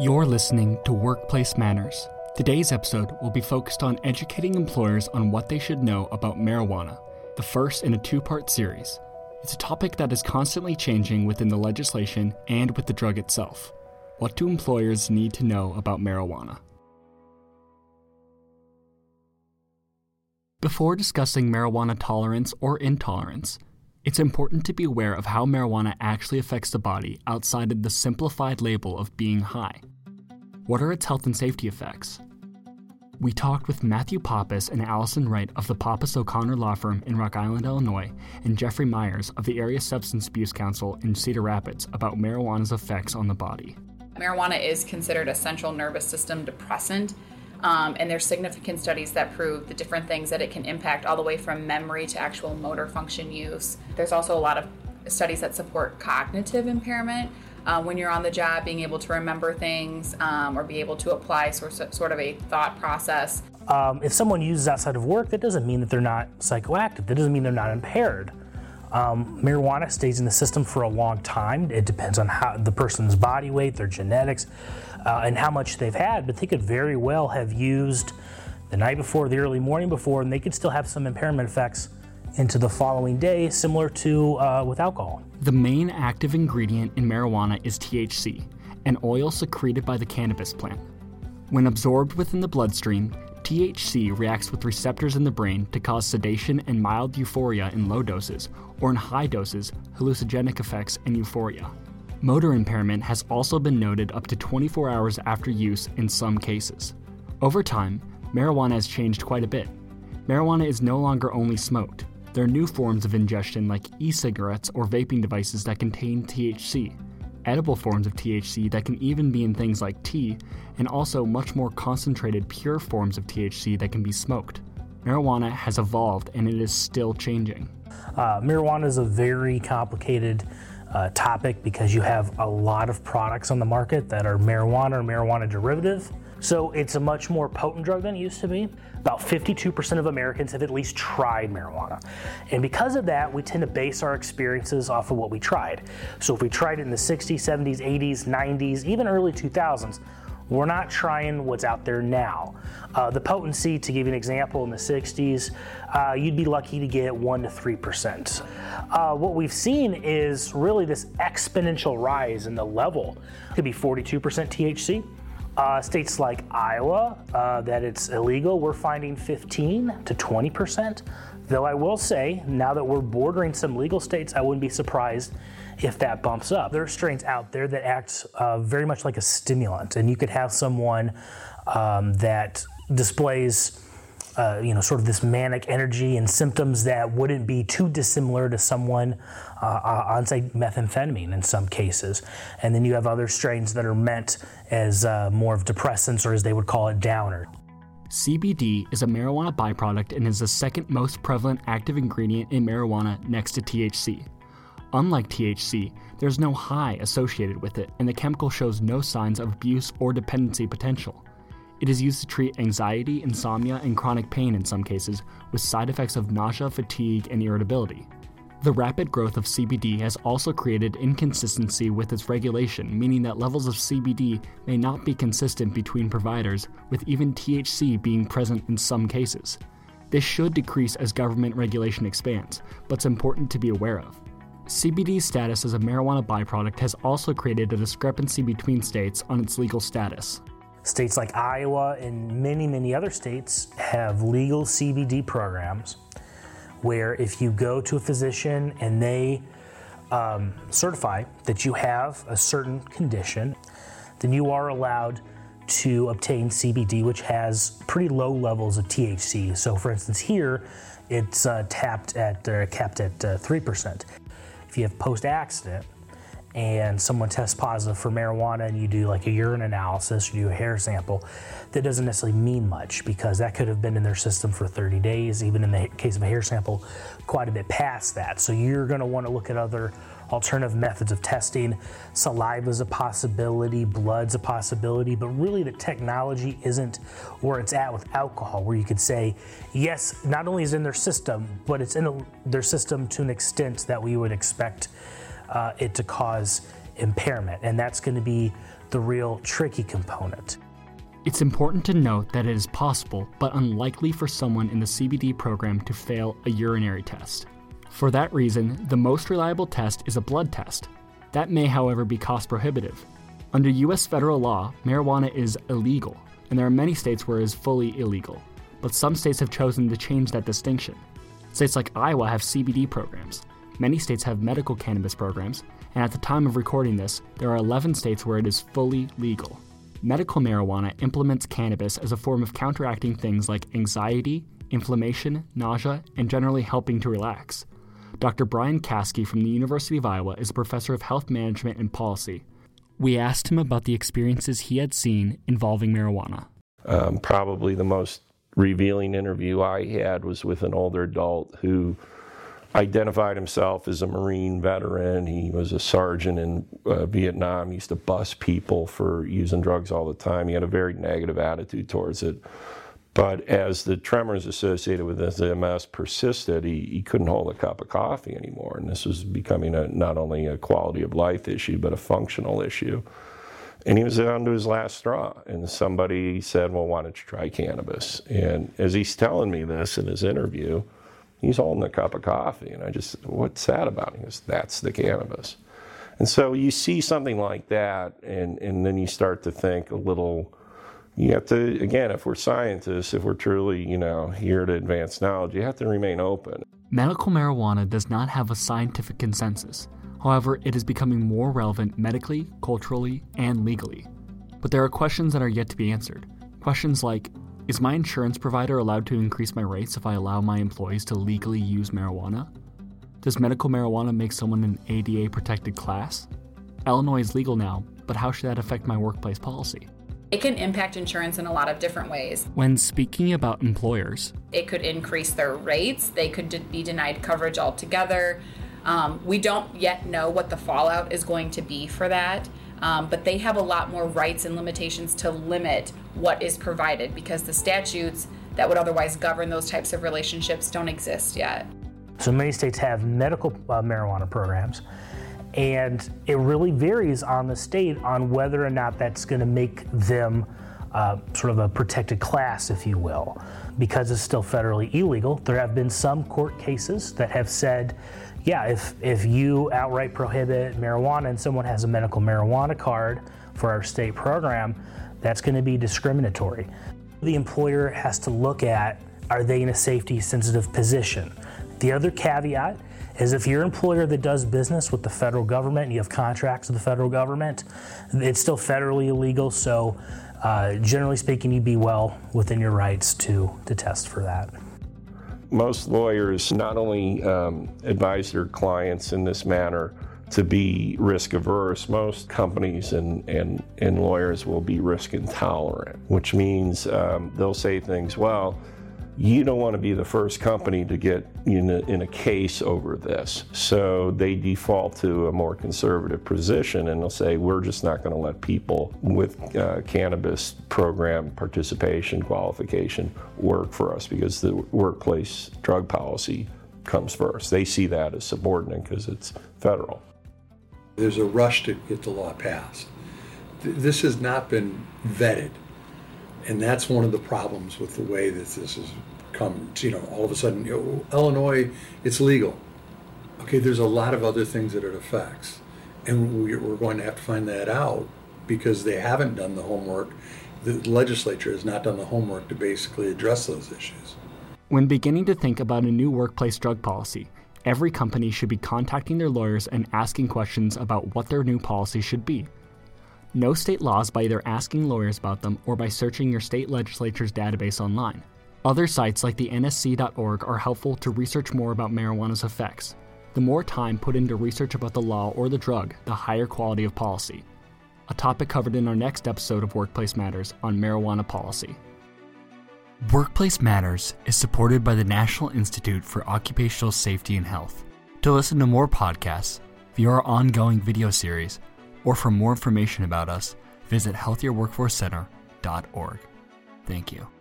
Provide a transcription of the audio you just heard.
You're listening to Workplace Matters. Today's episode will be focused on educating employers on what they should know about marijuana, the first in a two part series. It's a topic that is constantly changing within the legislation and with the drug itself. What do employers need to know about marijuana? Before discussing marijuana tolerance or intolerance, it's important to be aware of how marijuana actually affects the body outside of the simplified label of being high. What are its health and safety effects? We talked with Matthew Pappas and Allison Wright of the Pappas O'Connor Law Firm in Rock Island, Illinois, and Jeffrey Myers of the Area Substance Abuse Council in Cedar Rapids about marijuana's effects on the body. Marijuana is considered a central nervous system depressant um, and there's significant studies that prove the different things that it can impact, all the way from memory to actual motor function use. There's also a lot of studies that support cognitive impairment. Uh, when you're on the job, being able to remember things um, or be able to apply sort, sort of a thought process. Um, if someone uses outside of work, that doesn't mean that they're not psychoactive. That doesn't mean they're not impaired. Um, marijuana stays in the system for a long time. It depends on how the person's body weight, their genetics, uh, and how much they've had. But they could very well have used the night before, the early morning before, and they could still have some impairment effects into the following day, similar to uh, with alcohol. The main active ingredient in marijuana is THC, an oil secreted by the cannabis plant. When absorbed within the bloodstream, THC reacts with receptors in the brain to cause sedation and mild euphoria in low doses, or in high doses, hallucinogenic effects and euphoria. Motor impairment has also been noted up to 24 hours after use in some cases. Over time, marijuana has changed quite a bit. Marijuana is no longer only smoked. There are new forms of ingestion like e cigarettes or vaping devices that contain THC, edible forms of THC that can even be in things like tea, and also much more concentrated pure forms of THC that can be smoked. Marijuana has evolved and it is still changing. Uh, marijuana is a very complicated uh, topic because you have a lot of products on the market that are marijuana or marijuana derivative. So it's a much more potent drug than it used to be. About 52% of Americans have at least tried marijuana. And because of that, we tend to base our experiences off of what we tried. So if we tried it in the 60s, 70s, 80s, 90s, even early 2000s, we're not trying what's out there now. Uh, the potency, to give you an example, in the 60s, uh, you'd be lucky to get 1% to 3%. Uh, what we've seen is really this exponential rise in the level. It could be 42% THC. Uh, states like Iowa, uh, that it's illegal, we're finding 15 to 20 percent. Though I will say, now that we're bordering some legal states, I wouldn't be surprised if that bumps up. There are strains out there that act uh, very much like a stimulant, and you could have someone um, that displays. Uh, you know, sort of this manic energy and symptoms that wouldn't be too dissimilar to someone uh, uh on, say, methamphetamine in some cases. And then you have other strains that are meant as uh, more of depressants, or as they would call it, downer. CBD is a marijuana byproduct and is the second most prevalent active ingredient in marijuana next to THC. Unlike THC, there's no high associated with it, and the chemical shows no signs of abuse or dependency potential. It is used to treat anxiety, insomnia, and chronic pain in some cases, with side effects of nausea, fatigue, and irritability. The rapid growth of CBD has also created inconsistency with its regulation, meaning that levels of CBD may not be consistent between providers, with even THC being present in some cases. This should decrease as government regulation expands, but it's important to be aware of. CBD's status as a marijuana byproduct has also created a discrepancy between states on its legal status. States like Iowa and many, many other states have legal CBD programs where if you go to a physician and they um, certify that you have a certain condition, then you are allowed to obtain CBD, which has pretty low levels of THC. So, for instance, here it's uh, tapped at uh, capped at uh, three percent if you have post accident and someone tests positive for marijuana and you do like a urine analysis you do a hair sample, that doesn't necessarily mean much because that could have been in their system for 30 days, even in the case of a hair sample, quite a bit past that. So you're going to want to look at other alternative methods of testing. Saliva is a possibility, blood's a possibility, but really the technology isn't where it's at with alcohol, where you could say, yes, not only is in their system, but it's in a, their system to an extent that we would expect uh, it to cause impairment, and that's going to be the real tricky component. It's important to note that it is possible, but unlikely for someone in the CBD program to fail a urinary test. For that reason, the most reliable test is a blood test. That may, however, be cost prohibitive. Under US federal law, marijuana is illegal, and there are many states where it is fully illegal, but some states have chosen to change that distinction. States like Iowa have CBD programs. Many states have medical cannabis programs, and at the time of recording this, there are 11 states where it is fully legal. Medical marijuana implements cannabis as a form of counteracting things like anxiety, inflammation, nausea, and generally helping to relax. Dr. Brian Kaskie from the University of Iowa is a professor of health management and policy. We asked him about the experiences he had seen involving marijuana. Um, probably the most revealing interview I had was with an older adult who identified himself as a Marine veteran. He was a sergeant in uh, Vietnam. He used to bust people for using drugs all the time. He had a very negative attitude towards it. But as the tremors associated with his MS persisted, he, he couldn't hold a cup of coffee anymore. And this was becoming a, not only a quality of life issue, but a functional issue. And he was down to his last straw. And somebody said, Well, why don't you try cannabis? And as he's telling me this in his interview, he's holding a cup of coffee. And I just, what's that about? He goes, that's the cannabis. And so you see something like that, and, and then you start to think a little, you have to, again, if we're scientists, if we're truly, you know, here to advance knowledge, you have to remain open. Medical marijuana does not have a scientific consensus. However, it is becoming more relevant medically, culturally, and legally. But there are questions that are yet to be answered. Questions like is my insurance provider allowed to increase my rates if I allow my employees to legally use marijuana? Does medical marijuana make someone an ADA protected class? Illinois is legal now, but how should that affect my workplace policy? It can impact insurance in a lot of different ways. When speaking about employers, it could increase their rates, they could be denied coverage altogether. Um, we don't yet know what the fallout is going to be for that. Um, but they have a lot more rights and limitations to limit what is provided because the statutes that would otherwise govern those types of relationships don't exist yet. So many states have medical uh, marijuana programs, and it really varies on the state on whether or not that's going to make them uh, sort of a protected class, if you will. Because it's still federally illegal, there have been some court cases that have said yeah, if, if you outright prohibit marijuana and someone has a medical marijuana card for our state program, that's going to be discriminatory. The employer has to look at are they in a safety sensitive position? The other caveat is if you're an employer that does business with the federal government and you have contracts with the federal government, it's still federally illegal. So, uh, generally speaking, you'd be well within your rights to, to test for that. Most lawyers not only um, advise their clients in this manner to be risk averse, most companies and, and, and lawyers will be risk intolerant, which means um, they'll say things, well, you don't want to be the first company to get in a, in a, case over this. So they default to a more conservative position and they'll say, we're just not going to let people with uh, cannabis program participation qualification work for us because the workplace drug policy comes first. They see that as subordinate because it's federal. There's a rush to get the law passed. This has not been vetted and that's one of the problems with the way that this has come. You know, all of a sudden, you know, Illinois, it's legal. Okay, there's a lot of other things that it affects, and we're going to have to find that out because they haven't done the homework. The legislature has not done the homework to basically address those issues. When beginning to think about a new workplace drug policy, every company should be contacting their lawyers and asking questions about what their new policy should be. Know state laws by either asking lawyers about them or by searching your state legislature's database online. Other sites like the nsc.org are helpful to research more about marijuana's effects. The more time put into research about the law or the drug, the higher quality of policy. A topic covered in our next episode of Workplace Matters on marijuana policy. Workplace Matters is supported by the National Institute for Occupational Safety and Health. To listen to more podcasts, view our ongoing video series, or for more information about us, visit healthierworkforcecenter.org. Thank you.